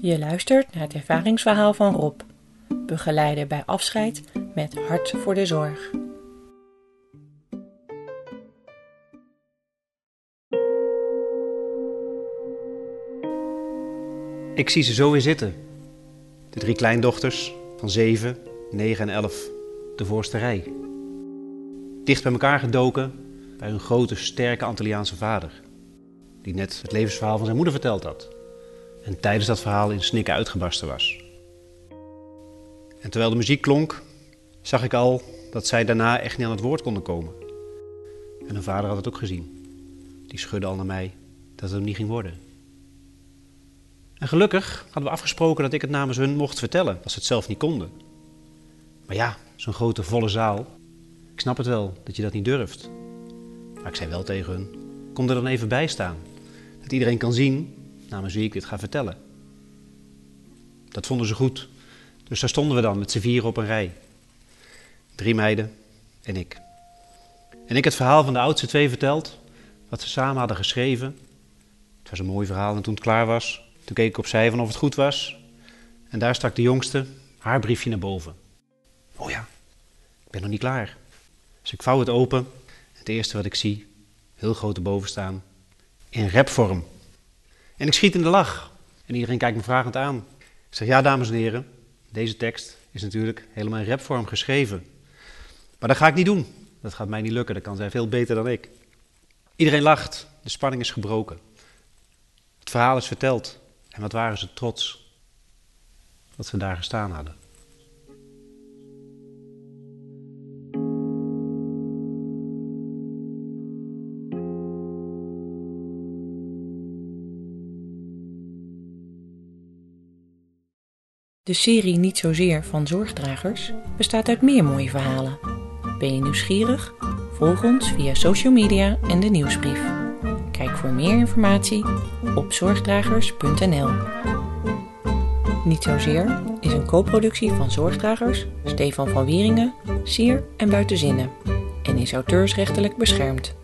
Je luistert naar het ervaringsverhaal van Rob, begeleider bij afscheid met Hart voor de Zorg. Ik zie ze zo weer zitten. De drie kleindochters van 7, 9 en 11, de voorste rij. Dicht bij elkaar gedoken bij hun grote, sterke Antilliaanse vader, die net het levensverhaal van zijn moeder verteld had. En tijdens dat verhaal in snikken uitgebarsten was. En terwijl de muziek klonk, zag ik al dat zij daarna echt niet aan het woord konden komen. En hun vader had het ook gezien. Die schudde al naar mij dat het hem niet ging worden. En gelukkig hadden we afgesproken dat ik het namens hun mocht vertellen, als ze het zelf niet konden. Maar ja, zo'n grote volle zaal. Ik snap het wel dat je dat niet durft. Maar ik zei wel tegen hun: kom er dan even bij staan. Dat iedereen kan zien namens wie ik dit ga vertellen. Dat vonden ze goed. Dus daar stonden we dan met z'n vieren op een rij. Drie meiden en ik. En ik het verhaal van de oudste twee verteld, wat ze samen hadden geschreven. Het was een mooi verhaal en toen het klaar was, toen keek ik opzij van of het goed was. En daar stak de jongste haar briefje naar boven. Oh ja, ik ben nog niet klaar. Dus ik vouw het open. Het eerste wat ik zie, heel groot erboven staan, in rapvorm. En ik schiet in de lach. En iedereen kijkt me vragend aan. Ik zeg, ja dames en heren, deze tekst is natuurlijk helemaal in rapvorm geschreven. Maar dat ga ik niet doen. Dat gaat mij niet lukken, dat kan zij veel beter dan ik. Iedereen lacht, de spanning is gebroken. Het verhaal is verteld. En wat waren ze trots dat we daar gestaan hadden. De serie Niet Zozeer van Zorgdragers bestaat uit meer mooie verhalen. Ben je nieuwsgierig? Volg ons via social media en de nieuwsbrief. Kijk voor meer informatie op zorgdragers.nl. Niet Zozeer is een co-productie van Zorgdragers, Stefan van Wieringen, Sier en Buitenzinnen en is auteursrechtelijk beschermd.